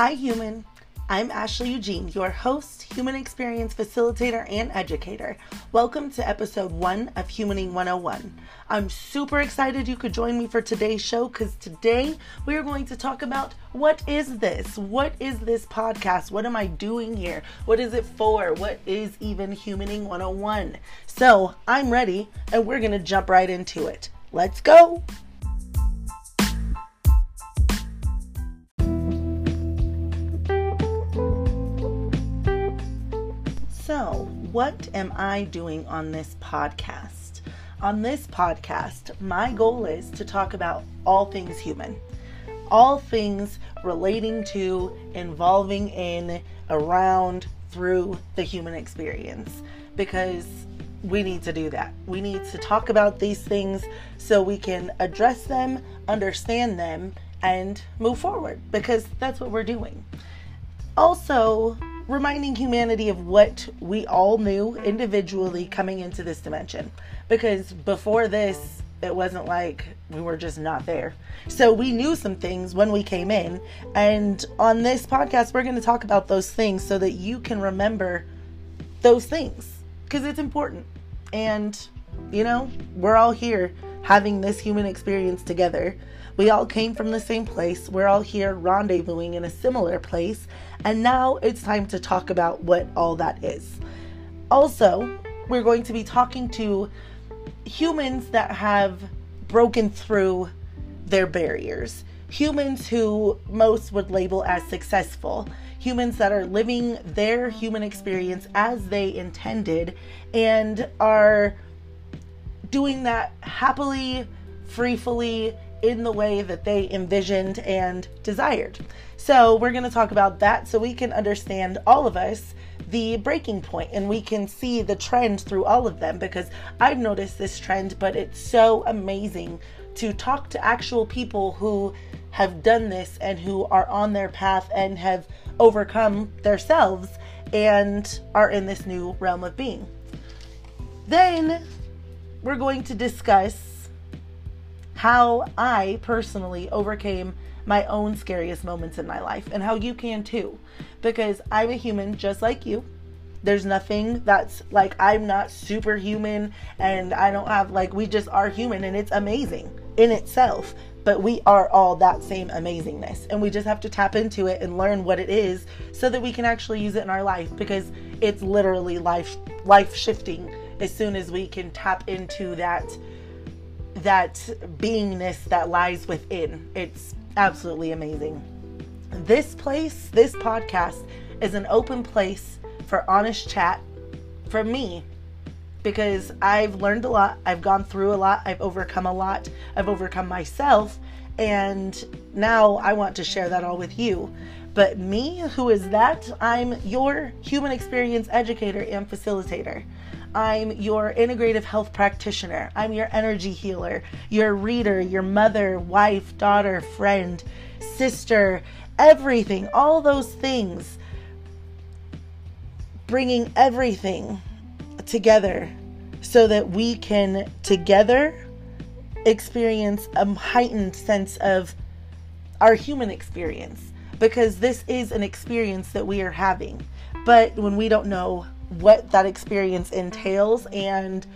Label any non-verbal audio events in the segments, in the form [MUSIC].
Hi, human. I'm Ashley Eugene, your host, human experience facilitator, and educator. Welcome to episode one of Humaning 101. I'm super excited you could join me for today's show because today we are going to talk about what is this? What is this podcast? What am I doing here? What is it for? What is even Humaning 101? So I'm ready and we're going to jump right into it. Let's go. What am I doing on this podcast? On this podcast, my goal is to talk about all things human, all things relating to, involving in, around, through the human experience, because we need to do that. We need to talk about these things so we can address them, understand them, and move forward, because that's what we're doing. Also, reminding humanity of what we all knew individually coming into this dimension. Because before this, it wasn't like we were just not there. So we knew some things when we came in. And on this podcast, we're going to talk about those things so that you can remember those things because it's important. And, you know, we're all here having this human experience together. We all came from the same place. We're all here rendezvousing in a similar place. And now it's time to talk about what all that is. Also, we're going to be talking to humans that have broken through their barriers. Humans who most would label as successful. Humans that are living their human experience as they intended and are doing that happily, freefully, in the way that they envisioned and desired. So, we're going to talk about that so we can understand all of us the breaking point and we can see the trend through all of them because I've noticed this trend, but it's so amazing to talk to actual people who have done this and who are on their path and have overcome themselves and are in this new realm of being. Then we're going to discuss how I personally overcame my own scariest moments in my life and how you can too. Because I'm a human just like you. There's nothing that's like I'm not superhuman and I don't have like we just are human and it's amazing in itself. But we are all that same amazingness and we just have to tap into it and learn what it is so that we can actually use it in our life because it's literally life life shifting as soon as we can tap into that that beingness that lies within. It's absolutely amazing. This place, this podcast, is an open place for honest chat from me because I've learned a lot, I've gone through a lot, I've overcome a lot, I've overcome myself, and now I want to share that all with you. But me, who is that? I'm your human experience educator and facilitator. I'm your integrative health practitioner. I'm your energy healer, your reader, your mother, wife, daughter, friend, sister, everything, all those things. Bringing everything together so that we can together experience a heightened sense of our human experience because this is an experience that we are having. But when we don't know what that experience entails and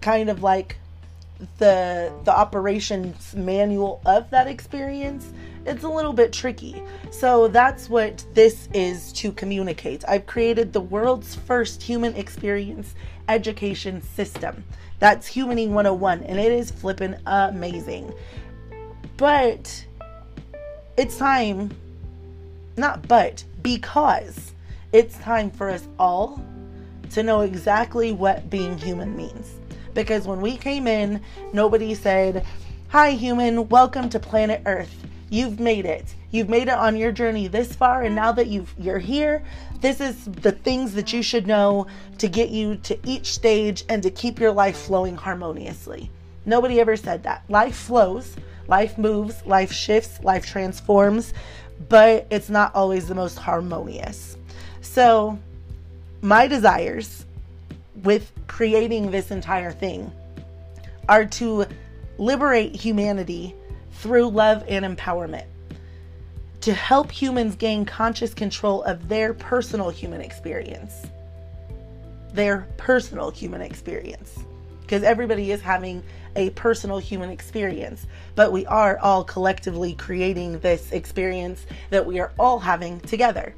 kind of like the the operations manual of that experience it's a little bit tricky. So that's what this is to communicate. I've created the world's first human experience education system. That's humaning 101 and it is flipping amazing. But it's time not but because it's time for us all to know exactly what being human means. Because when we came in, nobody said, Hi, human, welcome to planet Earth. You've made it. You've made it on your journey this far, and now that you've, you're here, this is the things that you should know to get you to each stage and to keep your life flowing harmoniously. Nobody ever said that. Life flows, life moves, life shifts, life transforms, but it's not always the most harmonious. So, my desires with creating this entire thing are to liberate humanity through love and empowerment. to help humans gain conscious control of their personal human experience. Their personal human experience. Because everybody is having a personal human experience, but we are all collectively creating this experience that we are all having together.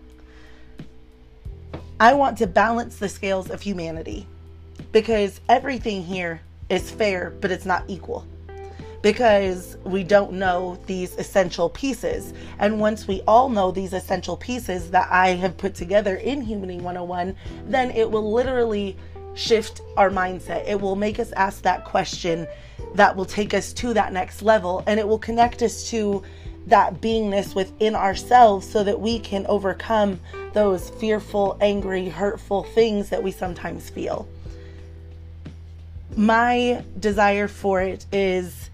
I want to balance the scales of humanity because everything here is fair, but it's not equal because we don't know these essential pieces. And once we all know these essential pieces that I have put together in Humaning 101, then it will literally shift our mindset. It will make us ask that question that will take us to that next level and it will connect us to that beingness within ourselves so that we can overcome those fearful, angry, hurtful things that we sometimes feel. My desire for it is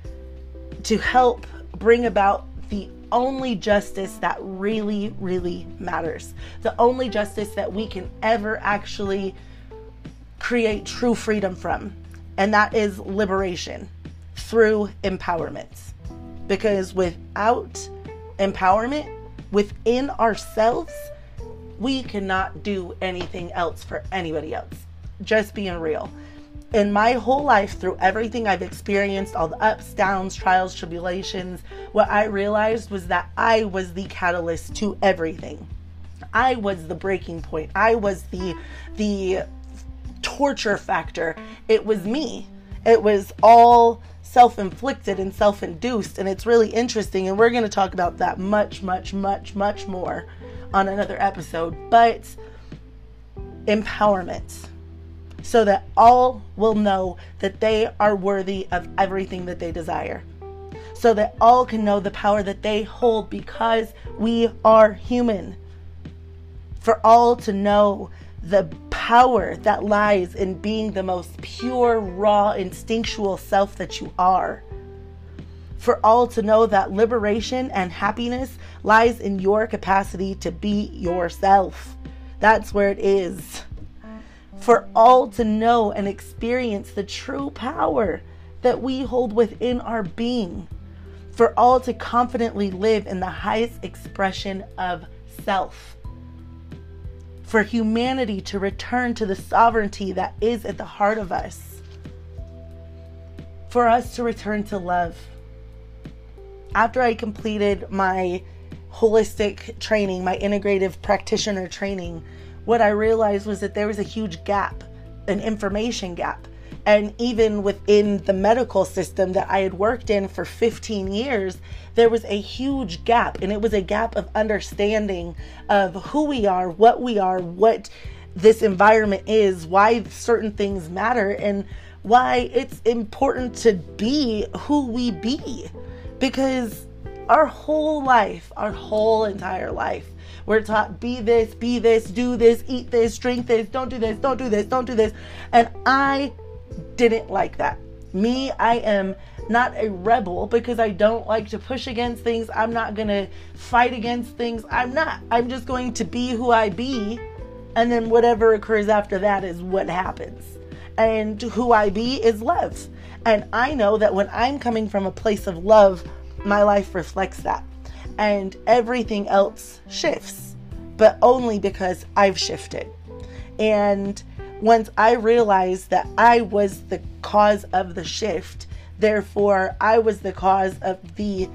to help bring about the only justice that really, really matters. The only justice that we can ever actually create true freedom from. And that is liberation through empowerment. Because without empowerment within ourselves, we cannot do anything else for anybody else. Just being real in my whole life, through everything I've experienced, all the ups, downs, trials, tribulations, what I realized was that I was the catalyst to everything. I was the breaking point. I was the the torture factor. It was me. It was all self-inflicted and self-induced and it's really interesting and we're going to talk about that much much much much more on another episode. But empowerment so that all will know that they are worthy of everything that they desire. So that all can know the power that they hold because we are human. For all to know the power that lies in being the most pure, raw, instinctual self that you are. For all to know that liberation and happiness lies in your capacity to be yourself. That's where it is for all to know and experience the true power that we hold within our being, for all to confidently live in the highest expression of self, for humanity to return to the sovereignty that is at the heart of us, for us to return to love. After I completed my holistic training, my integrative practitioner training, what I realized was that there was a huge gap, an information gap. And even within the medical system that I had worked in for 15 years, there was a huge gap. And it was a gap of understanding of who we are, what we are, what this environment is, why certain things matter, and why it's important to be who we be. Because our whole life, our whole entire life, we're taught be this, be this, do this, eat this, drink this, don't do this, don't do this, don't do this. And I didn't like that. Me, I am not a rebel because I don't like to push against things. I'm not going to fight against things. I'm not. I'm just going to be who I be. And then whatever occurs after that is what happens. And who I be is love. And I know that when I'm coming from a place of love, my life reflects that and everything else shifts, but only because I've shifted. And once I realized that I was the cause of the shift, therefore, I was the cause of the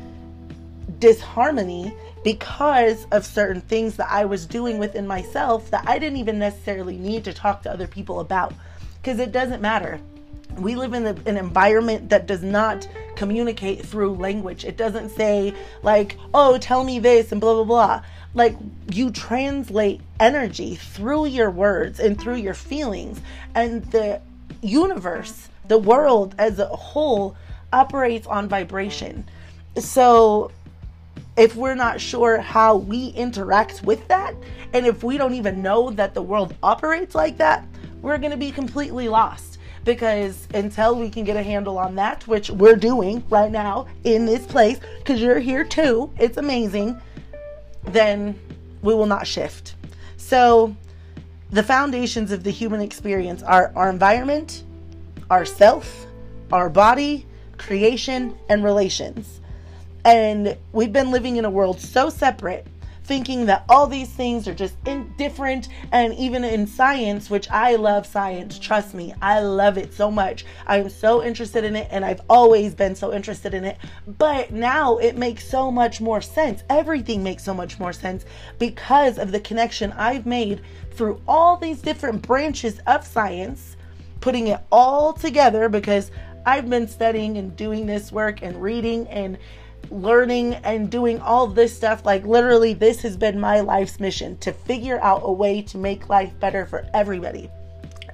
disharmony because of certain things that I was doing within myself that I didn't even necessarily need to talk to other people about. Because it doesn't matter we live in an environment that does not communicate through language. It doesn't say, like, oh, tell me this and blah, blah, blah. Like, you translate energy through your words and through your feelings. And the universe, the world as a whole, operates on vibration. So, if we're not sure how we interact with that, and if we don't even know that the world operates like that, we're going to be completely lost because until we can get a handle on that, which we're doing right now in this place, because you're here too, it's amazing, then we will not shift. So, the foundations of the human experience are our environment, our self, our body, creation, and relations. And we've been living in a world so separate thinking that all these things are just indifferent. And even in science, which I love science, trust me, I love it so much. I'm so interested in it, and I've always been so interested in it. But now it makes so much more sense. Everything makes so much more sense because of the connection I've made through all these different branches of science, putting it all together because I've been studying and doing this work and reading and learning and doing all this stuff. Like, literally, this has been my life's mission to figure out a way to make life better for everybody.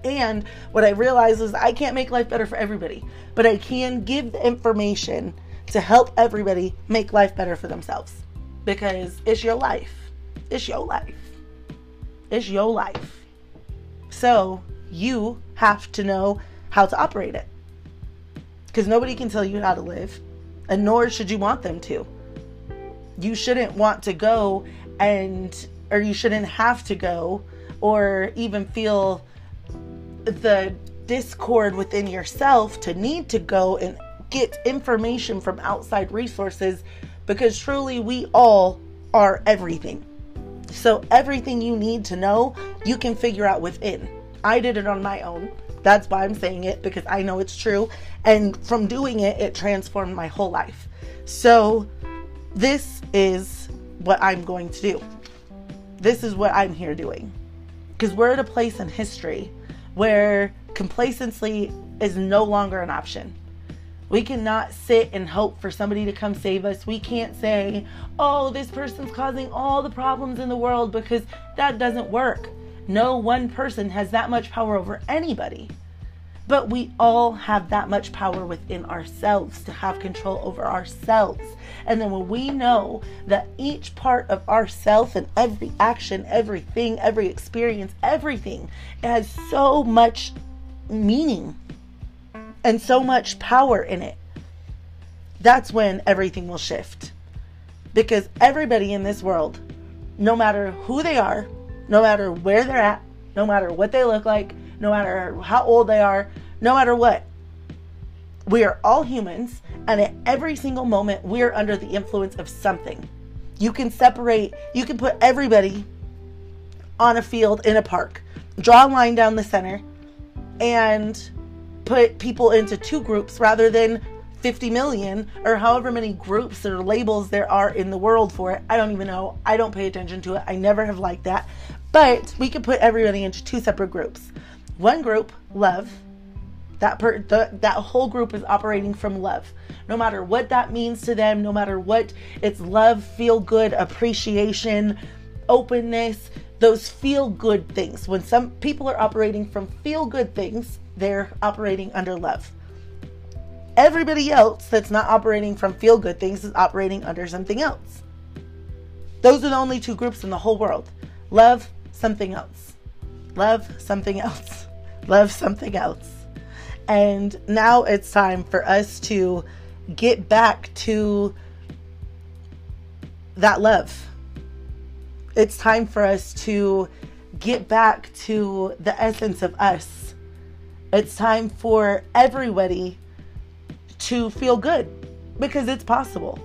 And what I realized is I can't make life better for everybody, but I can give the information to help everybody make life better for themselves because it's your life. It's your life. It's your life. So you have to know how to operate it because nobody can tell you how to live and nor should you want them to. You shouldn't want to go and, or you shouldn't have to go, or even feel the discord within yourself to need to go and get information from outside resources because truly we all are everything. So, everything you need to know, you can figure out within. I did it on my own. That's why I'm saying it because I know it's true. And from doing it, it transformed my whole life. So, this is what I'm going to do. This is what I'm here doing. Because we're at a place in history where complacency is no longer an option. We cannot sit and hope for somebody to come save us. We can't say, oh, this person's causing all the problems in the world because that doesn't work. No one person has that much power over anybody. But we all have that much power within ourselves to have control over ourselves. And then when we know that each part of ourself and every action, everything, every experience, everything has so much meaning and so much power in it, that's when everything will shift. Because everybody in this world, no matter who they are, no matter where they're at, no matter what they look like, no matter how old they are, no matter what. We are all humans, and at every single moment, we are under the influence of something. You can separate, you can put everybody on a field in a park, draw a line down the center, and put people into two groups rather than 50 million or however many groups or labels there are in the world for it. I don't even know. I don't pay attention to it. I never have liked that. But we could put everybody into two separate groups. One group, love. That per the, that whole group is operating from love. No matter what that means to them, no matter what it's love, feel good, appreciation, openness, those feel good things. When some people are operating from feel good things, they're operating under love. Everybody else that's not operating from feel good things is operating under something else. Those are the only two groups in the whole world. Love something else. Love something else. Love something else. And now it's time for us to get back to that love. It's time for us to get back to the essence of us. It's time for everybody to feel good because it's possible.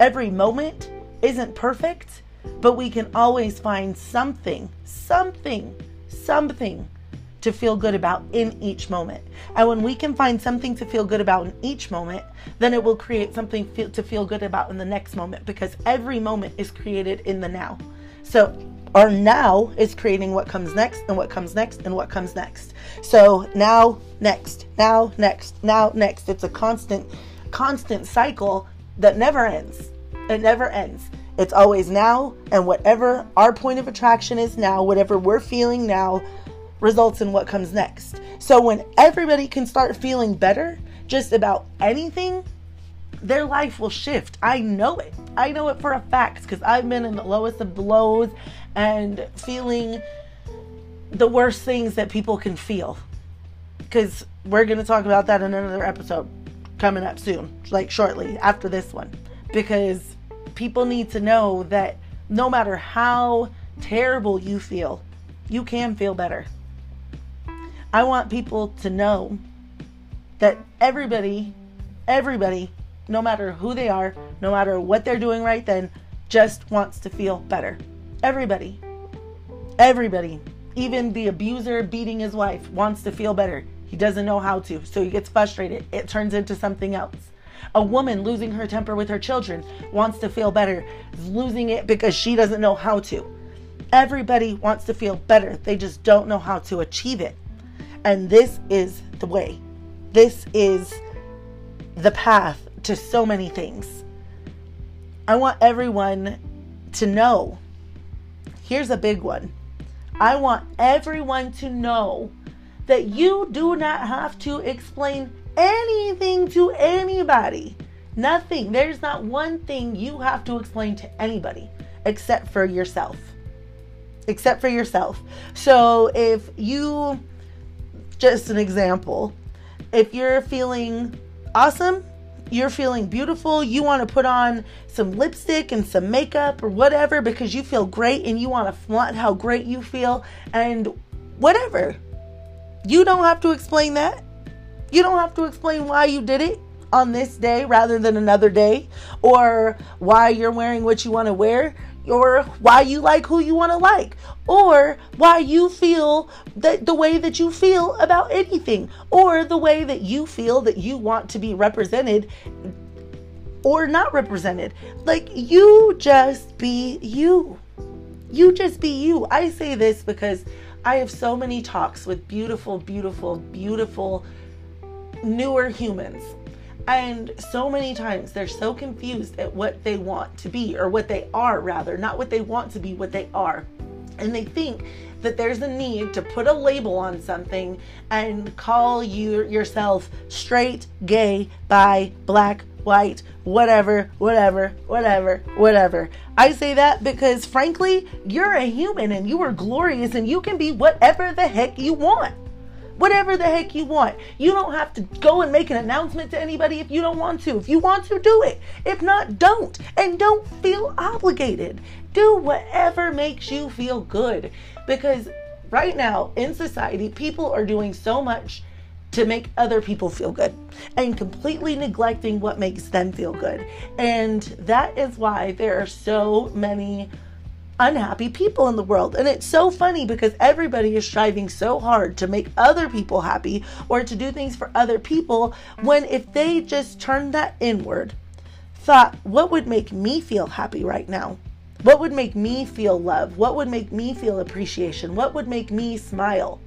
Every moment isn't perfect, but we can always find something, something, something to feel good about in each moment. And when we can find something to feel good about in each moment, then it will create something to feel good about in the next moment because every moment is created in the now. So our now is creating what comes next and what comes next and what comes next. So now, next, now, next, now, next. It's a constant, constant cycle that never ends. It never ends. It's always now, and whatever our point of attraction is now, whatever we're feeling now, results in what comes next. So when everybody can start feeling better just about anything, their life will shift. I know it. I know it for a fact because I've been in the lowest of the lows and feeling the worst things that people can feel. Because we're going to talk about that in another episode coming up soon, like shortly after this one. Because people need to know that no matter how terrible you feel, you can feel better. I want people to know that everybody, everybody, no matter who they are, no matter what they're doing right then, just wants to feel better. Everybody. Everybody. Even the abuser beating his wife wants to feel better. He doesn't know how to, so he gets frustrated. It turns into something else. A woman losing her temper with her children wants to feel better, losing it because she doesn't know how to. Everybody wants to feel better, they just don't know how to achieve it. And this is the way. This is the path to so many things. I want everyone to know. Here's a big one. I want everyone to know that you do not have to explain anything to anybody. Nothing. There's not one thing you have to explain to anybody except for yourself. Except for yourself. So if you, just an example, if you're feeling awesome, you're feeling beautiful, you want to put on some lipstick and some makeup or whatever because you feel great and you want to flaunt how great you feel and whatever. You don't have to explain that. You don't have to explain why you did it on this day rather than another day, or why you're wearing what you want to wear, or why you like who you want to like, or why you feel that the way that you feel about anything, or the way that you feel that you want to be represented or not represented. Like you just be you. You just be you. I say this because I have so many talks with beautiful, beautiful, beautiful newer humans. And so many times they're so confused at what they want to be, or what they are, rather, not what they want to be, what they are. And they think that there's a need to put a label on something and call you yourself straight, gay, bi, black, white, whatever, whatever, whatever, whatever. I say that because frankly, you're a human and you are glorious and you can be whatever the heck you want whatever the heck you want. You don't have to go and make an announcement to anybody if you don't want to. If you want to, do it. If not, don't. And don't feel obligated. Do whatever makes you feel good. Because right now in society, people are doing so much to make other people feel good and completely neglecting what makes them feel good. And that is why there are so many unhappy people in the world. And it's so funny because everybody is striving so hard to make other people happy or to do things for other people when if they just turned that inward, thought, what would make me feel happy right now? What would make me feel love? What would make me feel appreciation? What would make me smile?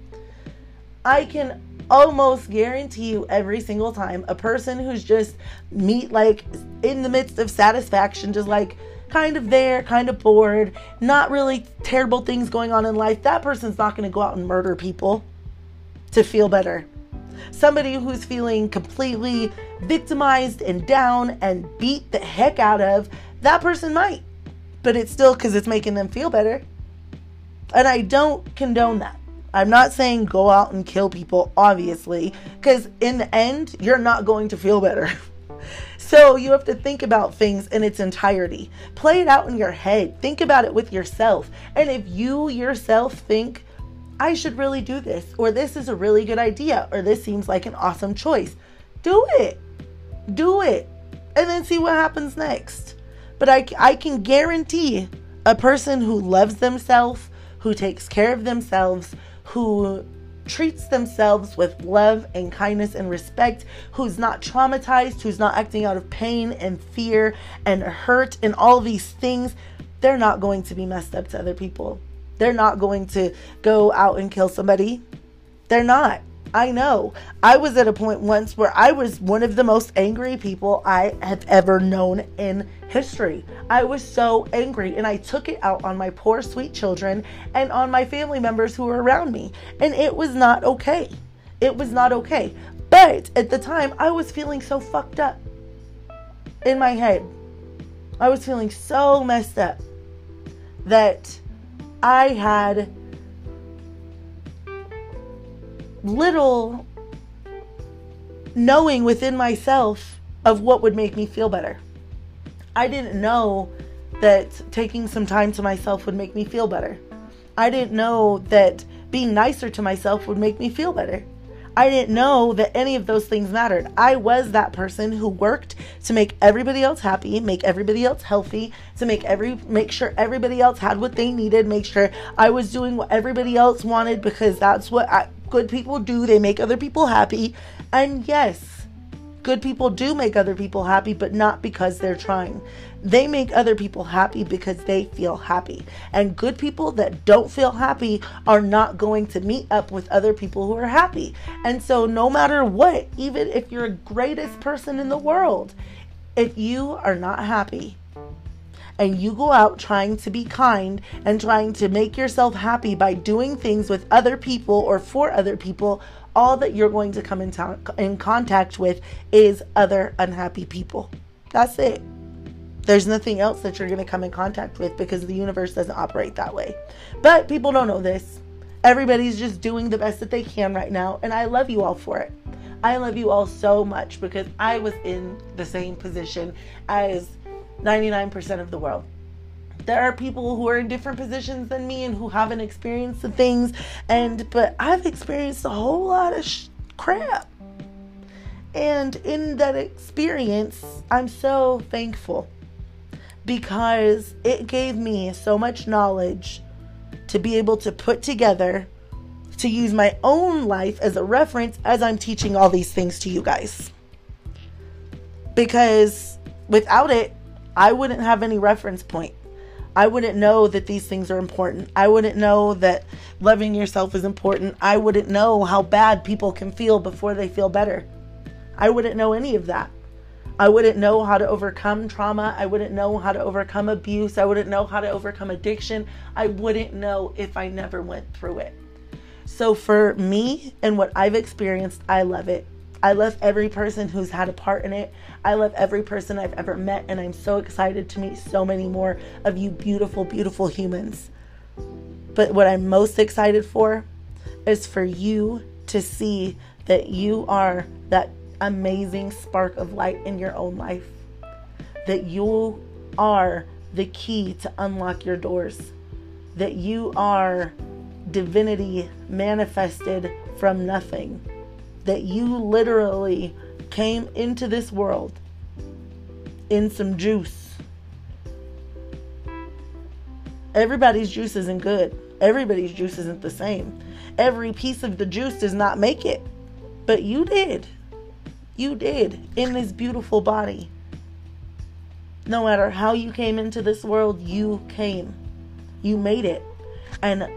I can almost guarantee you every single time a person who's just meet like in the midst of satisfaction, just like kind of there, kind of bored, not really terrible things going on in life, that person's not going to go out and murder people to feel better. Somebody who's feeling completely victimized and down and beat the heck out of, that person might. But it's still because it's making them feel better. And I don't condone that. I'm not saying go out and kill people, obviously, because in the end, you're not going to feel better. [LAUGHS] So you have to think about things in its entirety. Play it out in your head. Think about it with yourself. And if you yourself think, I should really do this, or this is a really good idea, or this seems like an awesome choice, do it. Do it. And then see what happens next. But I, I can guarantee a person who loves themselves, who takes care of themselves, who treats themselves with love and kindness and respect, who's not traumatized, who's not acting out of pain and fear and hurt and all these things, they're not going to be messed up to other people. They're not going to go out and kill somebody. They're not. I know. I was at a point once where I was one of the most angry people I have ever known in history. I was so angry and I took it out on my poor sweet children and on my family members who were around me. And it was not okay. It was not okay. But at the time, I was feeling so fucked up in my head. I was feeling so messed up that I had little knowing within myself of what would make me feel better. I didn't know that taking some time to myself would make me feel better. I didn't know that being nicer to myself would make me feel better. I didn't know that any of those things mattered. I was that person who worked to make everybody else happy, make everybody else healthy, to make every make sure everybody else had what they needed, make sure I was doing what everybody else wanted because that's what I, good people do. They make other people happy. And yes, good people do make other people happy, but not because they're trying. They make other people happy because they feel happy. And good people that don't feel happy are not going to meet up with other people who are happy. And so, no matter what, even if you're the greatest person in the world, if you are not happy, and you go out trying to be kind and trying to make yourself happy by doing things with other people or for other people, all that you're going to come in, to- in contact with is other unhappy people. That's it. There's nothing else that you're going to come in contact with because the universe doesn't operate that way. But people don't know this. Everybody's just doing the best that they can right now, and I love you all for it. I love you all so much because I was in the same position as 99% of the world. There are people who are in different positions than me and who haven't experienced the things and but I've experienced a whole lot of sh- crap. And in that experience, I'm so thankful because it gave me so much knowledge to be able to put together to use my own life as a reference as I'm teaching all these things to you guys. Because without it, I wouldn't have any reference point. I wouldn't know that these things are important. I wouldn't know that loving yourself is important. I wouldn't know how bad people can feel before they feel better. I wouldn't know any of that. I wouldn't know how to overcome trauma. I wouldn't know how to overcome abuse. I wouldn't know how to overcome addiction. I wouldn't know if I never went through it. So, for me and what I've experienced, I love it. I love every person who's had a part in it. I love every person I've ever met, and I'm so excited to meet so many more of you beautiful, beautiful humans. But what I'm most excited for is for you to see that you are that amazing spark of light in your own life. That you are the key to unlock your doors. That you are divinity manifested from nothing. That you literally came into this world in some juice. Everybody's juice isn't good. Everybody's juice isn't the same. Every piece of the juice does not make it. But you did. You did in this beautiful body. No matter how you came into this world, you came. You made it. And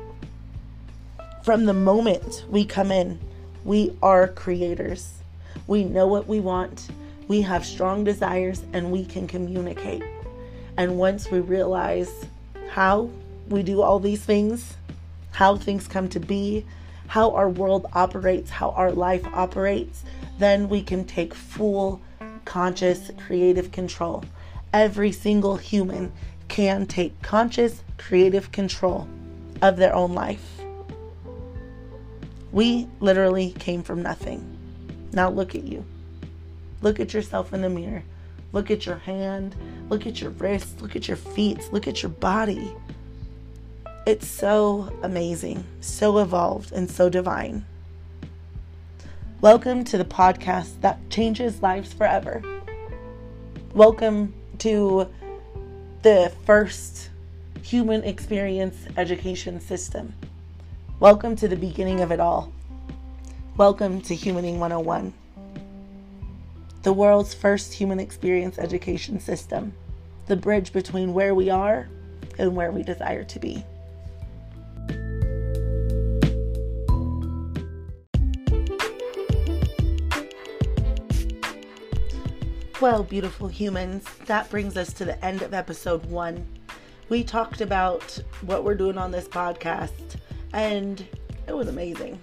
from the moment we come in, we are creators. We know what we want. We have strong desires and we can communicate. And once we realize how we do all these things, how things come to be, how our world operates, how our life operates, then we can take full, conscious, creative control. Every single human can take conscious, creative control of their own life. We literally came from nothing. Now look at you. Look at yourself in the mirror. Look at your hand. Look at your wrist. Look at your feet. Look at your body. It's so amazing, so evolved, and so divine. Welcome to the podcast that changes lives forever. Welcome to the first human experience education system. Welcome to the beginning of it all. Welcome to Humaning 101, the world's first human experience education system, the bridge between where we are and where we desire to be. Well, beautiful humans, that brings us to the end of episode one. We talked about what we're doing on this podcast, and it was amazing.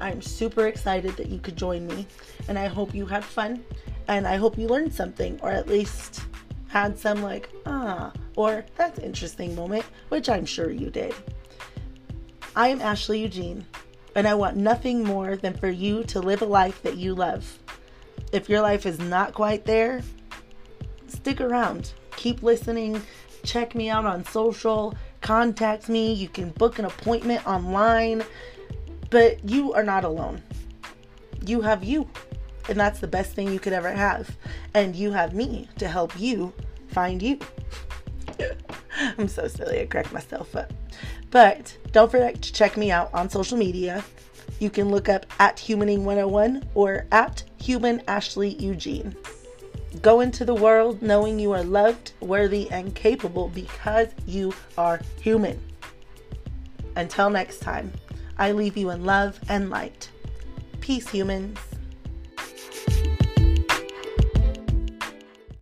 I'm super excited that you could join me, and I hope you had fun, and I hope you learned something, or at least had some, like, ah, or that's interesting moment, which I'm sure you did. I am Ashley Eugene, and I want nothing more than for you to live a life that you love. If your life is not quite there, stick around. Keep listening. Check me out on social. Contact me. You can book an appointment online. But you are not alone. you have you. And that's the best thing you could ever have. And you have me to help you find you. [LAUGHS] I'm so silly, I crack myself up. But don't forget to check me out on social media. You can look up at Humaning101 or at Human Ashley Eugene. Go into the world knowing you are loved, worthy, and capable because you are human. Until next time, I leave you in love and light. Peace, humans.